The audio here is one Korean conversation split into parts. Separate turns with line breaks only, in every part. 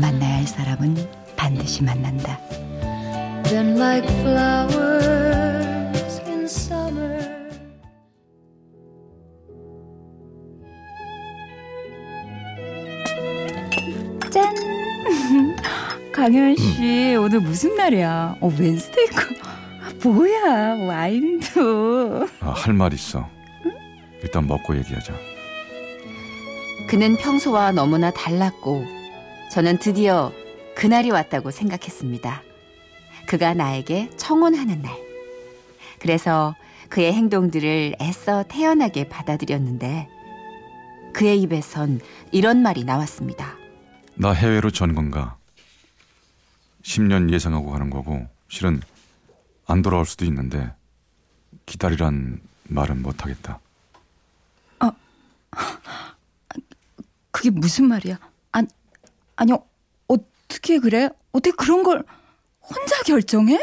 만나야 할 사람은 반드시 만난다. Like 짠! 강현 씨 음. 오늘 무슨 날이야? 어, 웬스테이크. 뭐야 와인도.
아, 할 말 있어. 일단 먹고 얘기하자.
그는 평소와 너무나 달랐고 저는 드디어 그날이 왔다고 생각했습니다. 그가 나에게 청혼하는 날. 그래서 그의 행동들을 애써 태연하게 받아들였는데 그의 입에선 이런 말이 나왔습니다.
나 해외로 전건 가. 10년 예상하고 가는 거고 실은 안 돌아올 수도 있는데 기다리란 말은 못 하겠다.
아, 그게 무슨 말이야? 아, 아니요. 어떻게 그래? 어떻게 그런 걸 혼자 결정해?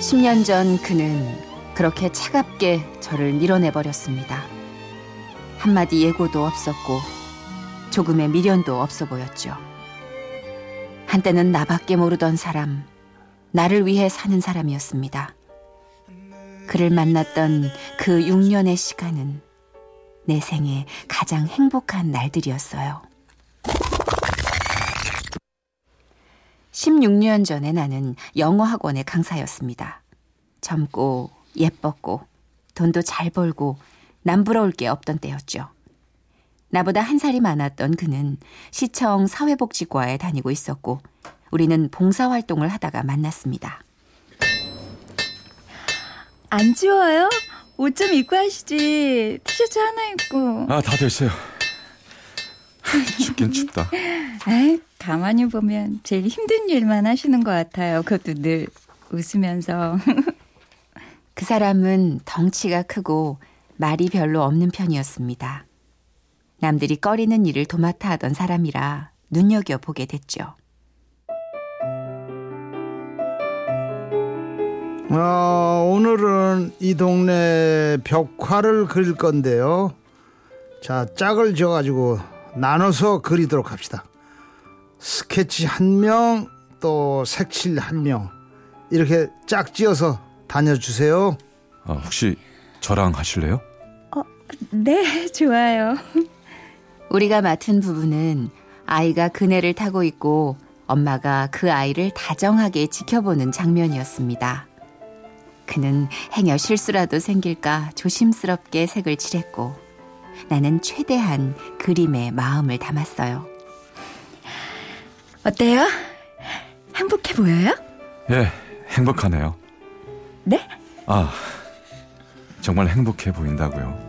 (10년) 전 그는 그렇게 차갑게 저를 밀어내버렸습니다. 한마디 예고도 없었고 조금의 미련도 없어 보였죠. 한때는 나밖에 모르던 사람, 나를 위해 사는 사람이었습니다. 그를 만났던 그 6년의 시간은 내 생에 가장 행복한 날들이었어요. 16년 전에 나는 영어 학원의 강사였습니다. 젊고 예뻤고 돈도 잘 벌고 남부러울 게 없던 때였죠. 나보다 한 살이 많았던 그는 시청 사회복지과에 다니고 있었고 우리는 봉사활동을 하다가 만났습니다. 안 지워요? 옷 좀 입고 하시지. 티셔츠 하나 입고.
아, 다 됐어요. 춥긴 춥다.
에이, 가만히 보면 제일 힘든 일만 하시는 것 같아요. 그것도 늘 웃으면서. 그 사람은 덩치가 크고 말이 별로 없는 편이었습니다. 남들이 꺼리는 일을 도맡아 하던 사람이라 눈여겨보게 됐죠.
어, 오늘은 이 동네 벽화를 그릴 건데요. 자, 짝을 지어가지고 나눠서 그리도록 합시다. 스케치 한 명, 또 색칠 한 명. 이렇게 짝 지어서 다녀주세요.
아, 혹시 저랑 하실래요?
어, 네, 좋아요. 우리가 맡은 부분은 아이가 그네를 타고 있고 엄마가 그 아이를 다정하게 지켜보는 장면이었습니다. 그는 행여 실수라도 생길까 조심스럽게 색을 칠했고 나는 최대한 그림에 마음을 담았어요. 어때요? 행복해 보여요?
예, 행복하네요.
네?
아, 정말 행복해 보인다고요.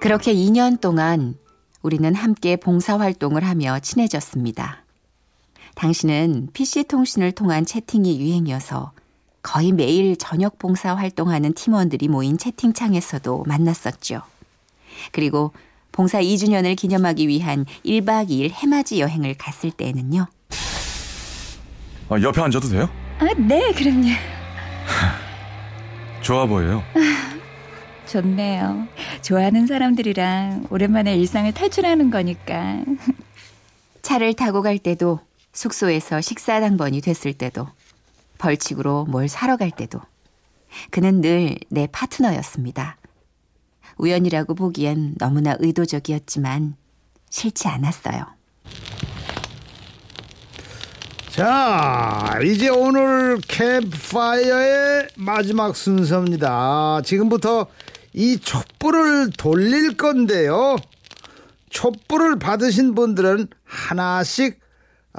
그렇게 2년 동안 우리는 함께 봉사활동을 하며 친해졌습니다. 당신은 PC통신을 통한 채팅이 유행이어서 거의 매일 저녁 봉사 활동하는 팀원들이 모인 채팅창에서도 만났었죠. 그리고 봉사 2주년을 기념하기 위한 1박 2일 해맞이 여행을 갔을 때에는요.
아, 옆에 앉아도 돼요?
아, 네, 그럼요.
좋아 보여요.
좋네요. 좋아하는 사람들이랑 오랜만에 일상을 탈출하는 거니까. 차를 타고 갈 때도 숙소에서 식사 당번이 됐을 때도 벌칙으로 뭘 사러 갈 때도 그는 늘 내 파트너였습니다. 우연이라고 보기엔 너무나 의도적이었지만 싫지 않았어요.
자, 이제 오늘 캠파이어의 마지막 순서입니다. 지금부터 이 촛불을 돌릴 건데요. 촛불을 받으신 분들은 하나씩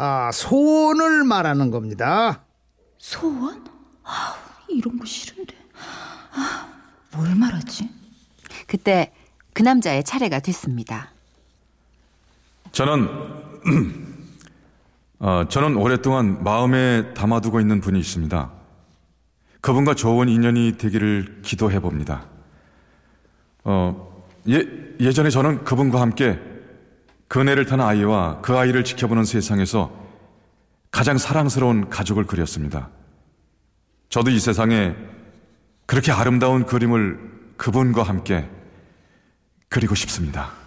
아, 소원을 말하는 겁니다.
소원? 아,
이런 거 싫은데. 아, 뭘 말하지?
그때 그 남자의 차례가 됐습니다.
저는 어, 저는 오랫동안 마음에 담아두고 있는 분이 있습니다. 그분과 좋은 인연이 되기를 기도해 봅니다. 어, 예, 예전에 저는 그분과 함께 그네를 탄 아이와 그 아이를 지켜보는 세상에서 가장 사랑스러운 가족을 그렸습니다. 저도 이 세상에 그렇게 아름다운 그림을 그분과 함께 그리고 싶습니다.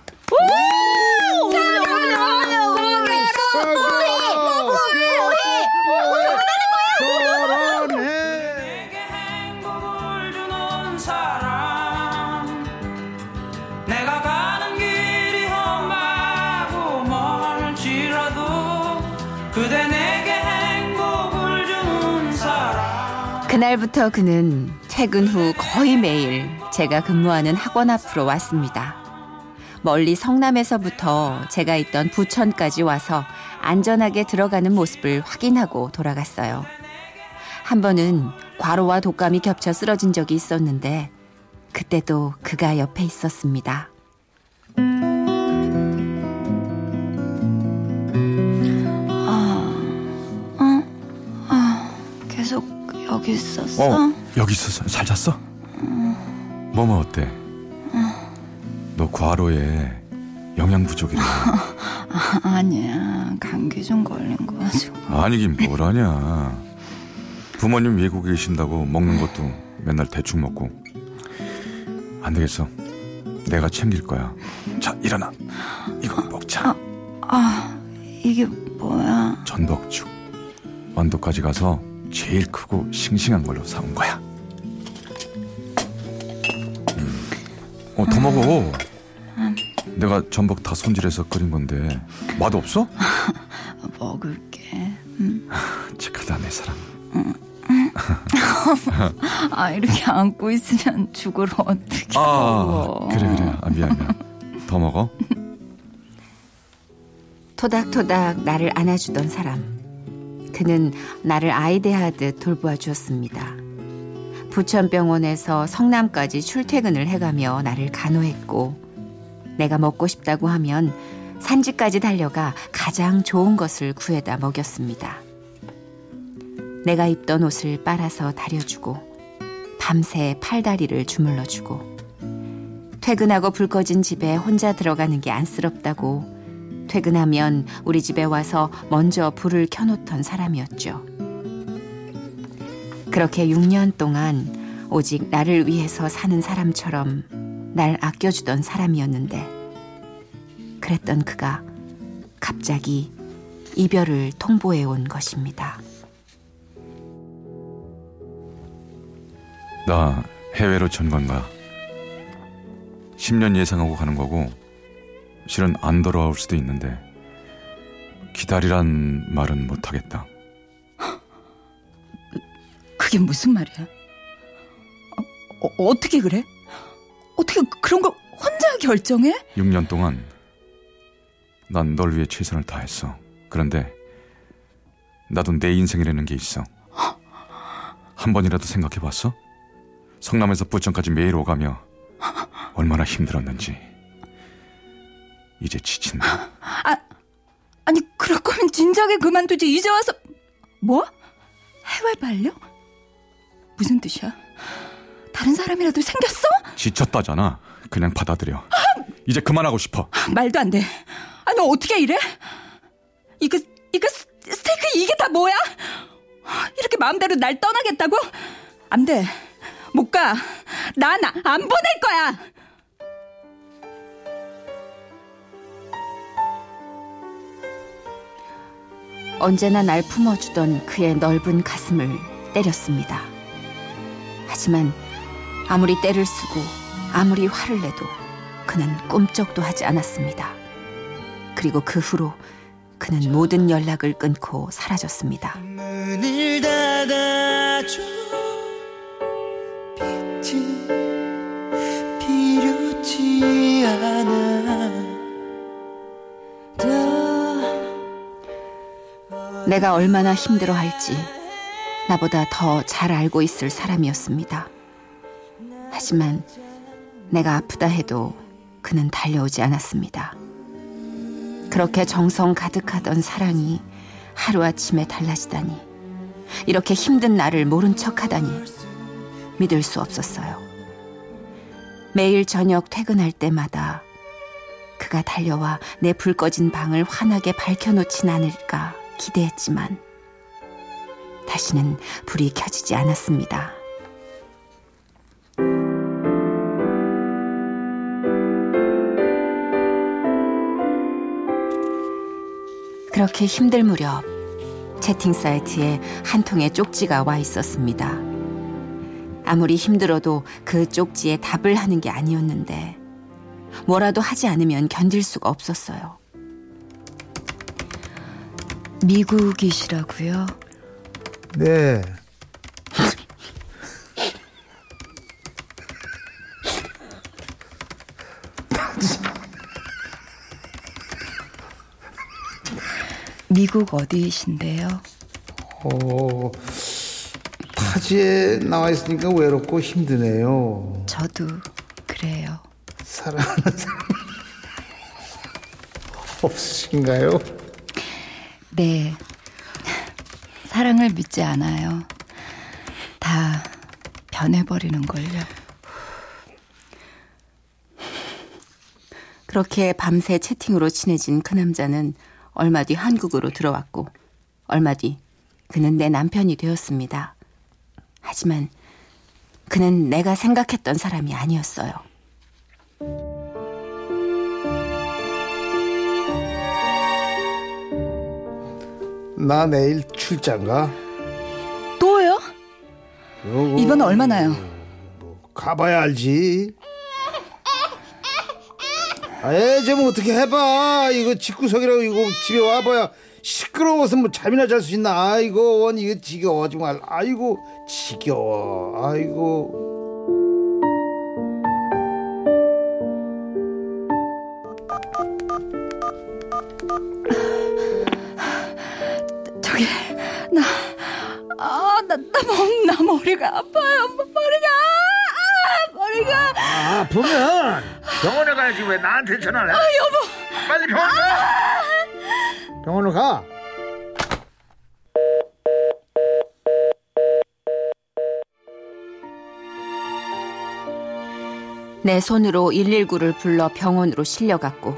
그날부터 그는 퇴근 후 거의 매일 제가 근무하는 학원 앞으로 왔습니다. 멀리 성남에서부터 제가 있던 부천까지 와서 안전하게 들어가는 모습을 확인하고 돌아갔어요. 한 번은 과로와 독감이 겹쳐 쓰러진 적이 있었는데 그때도 그가 옆에 있었습니다.
여기 있었어?
어, 여기 있었어. 잘 잤어? 뭐뭐 어때? 너 과로에 영양 부족이래.
아니야. 감기 좀 걸린 거 가지고.
아니긴 뭘 하냐. 부모님 외국에 계신다고 먹는 것도 맨날 대충 먹고. 안 되겠어. 내가 챙길 거야. 자, 일어나. 이거 먹자.
아, 이게 뭐야?
전복죽. 언덕까지 가서 제일 크고 싱싱한 걸로 사온 거야. 음. 어, 더 먹어. 내가 전복 다 손질해서 끓인 건데 맛 없어?
먹을게.
착하다 내 사랑.
아, 이렇게 안고 있으면 죽을 어떻게
아. 그래 그래. 아, 미안 미안. 더 먹어.
토닥토닥 나를 안아주던 사람. 그는 나를 아이 대하듯 돌보아 주었습니다. 부천병원에서 성남까지 출퇴근을 해가며 나를 간호했고, 내가 먹고 싶다고 하면 산지까지 달려가 가장 좋은 것을 구해다 먹였습니다. 내가 입던 옷을 빨아서 다려주고, 밤새 팔다리를 주물러주고, 퇴근하고 불 꺼진 집에 혼자 들어가는 게 안쓰럽다고 퇴근하면 우리 집에 와서 먼저 불을 켜놓던 사람이었죠. 그렇게 6년 동안 오직 나를 위해서 사는 사람처럼 날 아껴주던 사람이었는데, 그랬던 그가 갑자기 이별을 통보해 온 것입니다.
나 해외로 전 건 가. 10년 예상하고 가는 거고 실은 안 돌아올 수도 있는데 기다리란 말은 못 하겠다.
그게 무슨 말이야? 어, 어, 어떻게 그래? 어떻게 그런 걸 혼자 결정해?
6년 동안 난 널 위해 최선을 다했어. 그런데 나도 내 인생이라는 게 있어. 한 번이라도 생각해 봤어? 성남에서 부천까지 매일 오가며 얼마나 힘들었는지. 이제 지친다.
아니 그럴 거면 진작에 그만두지 이제 와서 뭐? 해외 발령? 무슨 뜻이야? 다른 사람이라도 생겼어?
지쳤다잖아. 그냥 받아들여. 이제 그만하고 싶어.
말도 안 돼. 아, 너 어떻게 이래? 이거, 이거 스- 스테이크 이게 다 뭐야? 이렇게 마음대로 날 떠나겠다고? 안 돼. 못 가. 난 안 보낼 거야.
언제나 날 품어주던 그의 넓은 가슴을 때렸습니다. 하지만 아무리 때를 쓰고 아무리 화를 내도 그는 꿈쩍도 하지 않았습니다. 그리고 그 후로 그는 모든 연락을 끊고 사라졌습니다.
문을 닫아줘 빛은
내가 얼마나 힘들어 할지 나보다 더 잘 알고 있을 사람이었습니다. 하지만 내가 아프다 해도 그는 달려오지 않았습니다. 그렇게 정성 가득하던 사랑이 하루아침에 달라지다니. 이렇게 힘든 나를 모른 척 하다니. 믿을 수 없었어요. 매일 저녁 퇴근할 때마다 그가 달려와 내 불 꺼진 방을 환하게 밝혀놓진 않을까 기대했지만 다시는 불이 켜지지 않았습니다. 그렇게 힘들 무렵 채팅 사이트에 한 통의 쪽지가 와 있었습니다. 아무리 힘들어도 그 쪽지에 답을 하는 게 아니었는데 뭐라도 하지 않으면 견딜 수가 없었어요.
미국이시라고요?
네.
미국 어디이신데요?
어, 타지에 나와 있으니까 외롭고 힘드네요.
저도 그래요.
사랑하는 사람 없으신가요?
네. 사랑을 믿지 않아요. 다 변해버리는 걸요.
그렇게 밤새 채팅으로 친해진 그 남자는 얼마 뒤 한국으로 들어왔고 얼마 뒤 그는 내 남편이 되었습니다. 하지만 그는 내가 생각했던 사람이 아니었어요.
나 내일 출장 가.
또요?
요거
이번 얼마나요?
가봐야 알지. 아예 좀 어떻게 해봐. 이거 집구석이라고 이거 집에 와봐야 시끄러워서 뭐 잠이나 잘 수 있나. 아이고 원 이거 지겨워 정말. 아이고 지겨워. 아이고.
아, 나, 나, 머, 나 머리가 아파요. 머리가 아, 머리가
아 보면 병원에 가야지 왜 나한테 전화를 해? 아 여보. 빨리 병원 가. 병원으로 가.
내 손으로 119를 불러 병원으로 실려갔고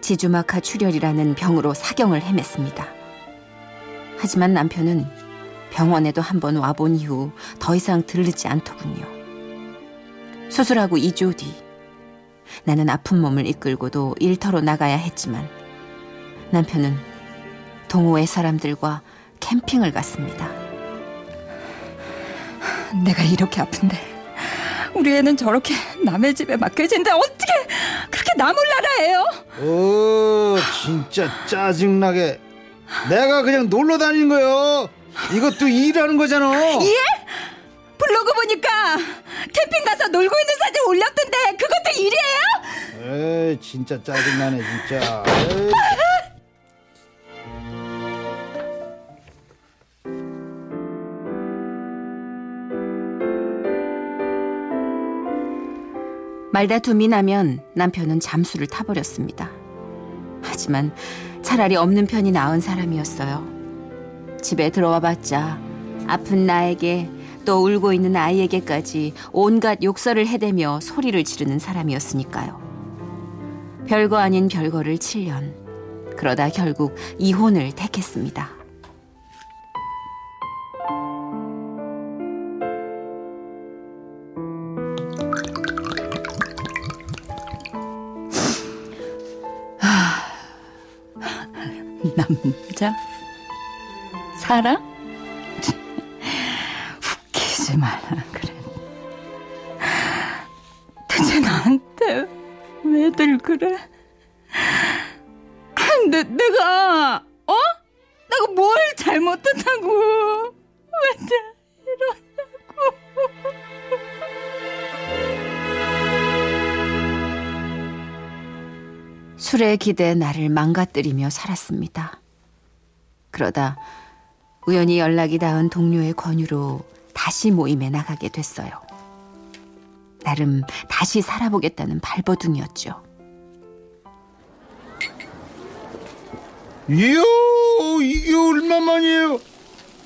지주마카 출혈이라는 병으로 사경을 헤맸습니다. 하지만 남편은 병원에도 한 번 와본 이후 더 이상 들르지 않더군요. 수술하고 2주 뒤 나는 아픈 몸을 이끌고도 일터로 나가야 했지만 남편은 동호회 사람들과 캠핑을 갔습니다.
내가 이렇게 아픈데 우리 애는 저렇게 남의 집에 맡겨진데 어떻게 그렇게 나몰라라 해요?
오 진짜 짜증나게. 내가 그냥 놀러 다니는 거요. 이것도 일하는 거잖아.
예? 블로그 보니까 캠핑 가서 놀고 있는 사진 올렸던데 그것도 일이에요?
에이 진짜 짜증나네 진짜.
말다툼이 나면 남편은 잠수를 타버렸습니다. 하지만 차라리 없는 편이 나은 사람이었어요. 집에 들어와 봤자 아픈 나에게 또 울고 있는 아이에게까지 온갖 욕설을 해대며 소리를 지르는 사람이었으니까요. 별거 아닌 별거를 7년. 그러다 결국 이혼을 택했습니다.
남자? 사랑? 웃기지 말라 그래. 대체 나한테 왜들 그래? 내, 내가 어? 내가 뭘 잘못했다고? 왜들 이러냐고?
술에 기대 나를 망가뜨리며 살았습니다. 그러다 우연히 연락이 닿은 동료의 권유로 다시 모임에 나가게 됐어요. 나름 다시 살아보겠다는 발버둥이었죠.
이야 이게 얼마만이에요?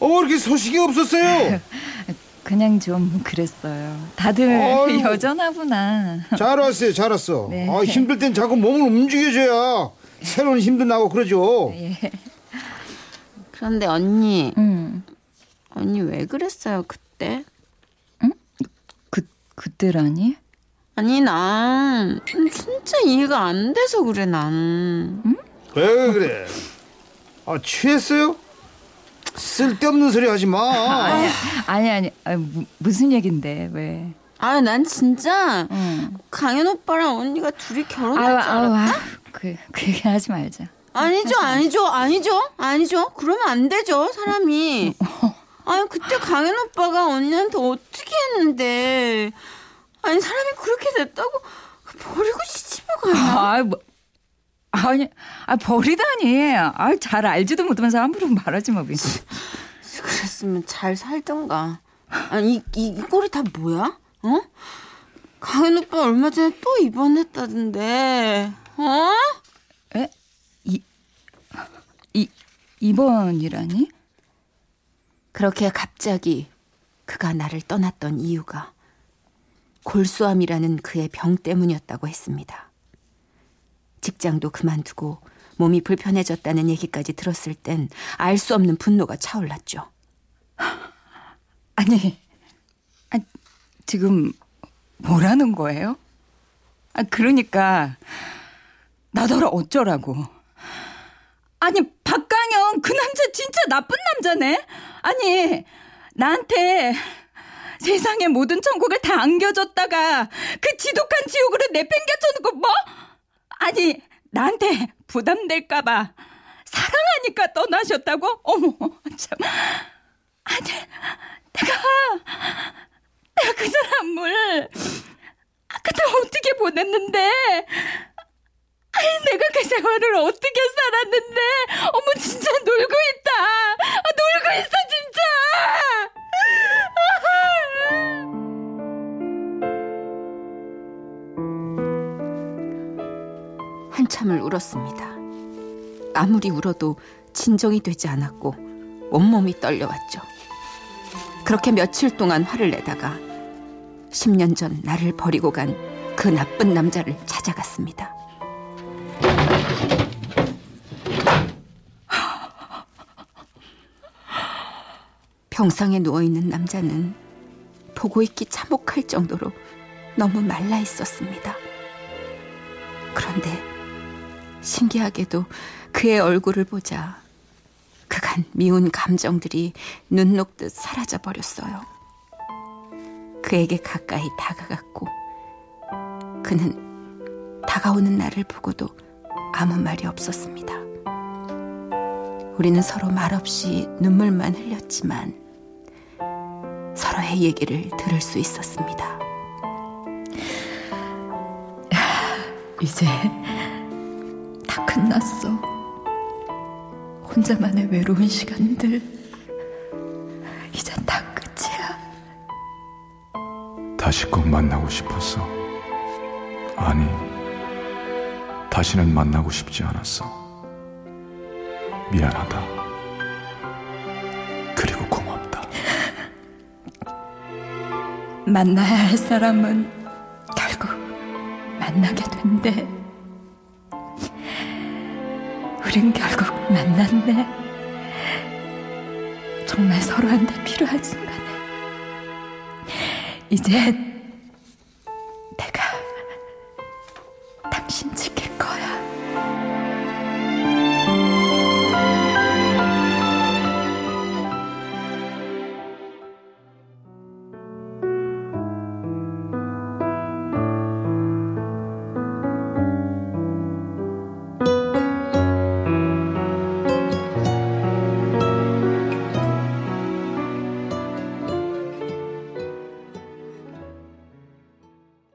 어 이렇게 소식이 없었어요?
그냥 좀 그랬어요. 다들
아유.
여전하구나.
잘 왔어요 잘 왔어.
네.
아, 힘들 땐 자꾸 몸을 움직여줘야 새로운 힘도 나고 그러죠.
그런데 언니,
음.
언니 왜 그랬어요 그때?
그 그때라니?
아니 난 진짜 이해가 안 돼서 그래 난.
왜 그래? 아 취했어요? 쓸데없는 소리 하지 마.
아니 아니 아니 아, 무, 무슨 얘긴데 왜?
아 난 진짜
응.
강현 오빠랑 언니가 둘이 결혼할
아유
줄
아유
알았다.
아유 그 그게 하지 말자.
아니죠, 아니죠, 아니죠, 아니죠. 그러면 안 되죠, 사람이. 아니 그때 강현 오빠가 언니한테 어떻게 했는데? 아니 사람이 그렇게 됐다고 버리고 시집을 가요?
아 뭐. 아니, 아 버리다니. 아 잘 알지도 못하면서 함부로 말하지 마.
그랬으면 잘 살던가. 아니 이, 이, 이 꼴이 다 뭐야? 어? 강현 오빠 얼마 전에 또 입원했다던데. 어?
에? 이, 이, 이번이라니?
그렇게 갑자기 그가 나를 떠났던 이유가 골수암이라는 그의 병 때문이었다고 했습니다. 직장도 그만두고 몸이 불편해졌다는 얘기까지 들었을 땐 알 수 없는 분노가 차올랐죠.
아니, 아, 지금 뭐라는 거예요? 아, 그러니까 나더러 어쩌라고. 아니, 박강영 그 남자 진짜 나쁜 남자네. 아니, 나한테 세상의 모든 천국을 다 안겨줬다가 그 지독한 지옥으로 내팽개쳐놓고 뭐? 아니, 나한테 부담될까봐 사랑하니까 떠나셨다고? 어머, 참. 아니, 내가, 내가 그 사람을, 아, 그때 어떻게 보냈는데, 내가 그 세월을 어떻게 살았는데, 어머, 진짜 놀고 있다! 아, 놀고 있어, 진짜!
한참을 울었습니다. 아무리 울어도 진정이 되지 않았고 온몸이 떨려왔죠. 그렇게 며칠 동안 화를 내다가 10년 전 나를 버리고 간 그 나쁜 남자를 찾아갔습니다. 병상에 누워있는 남자는 보고 있기 참혹할 정도로 너무 말라 있었습니다. 그런데 신기하게도 그의 얼굴을 보자 그간 미운 감정들이 눈 녹듯 사라져 버렸어요. 그에게 가까이 다가갔고 그는 다가오는 나를 보고도 아무 말이 없었습니다. 우리는 서로 말없이 눈물만 흘렸지만 서로의 얘기를 들을 수 있었습니다.
이제 다 끝났어. 혼자만의 외로운 시간들. 이제 다 끝이야.
다시 꼭 만나고 싶었어. 아니, 다시는 만나고 싶지 않았어. 미안하다.
만나야 할 사람은 결국 만나게 된대. 우린 결국 만났네. 정말 서로한테 필요한 순간에. 이제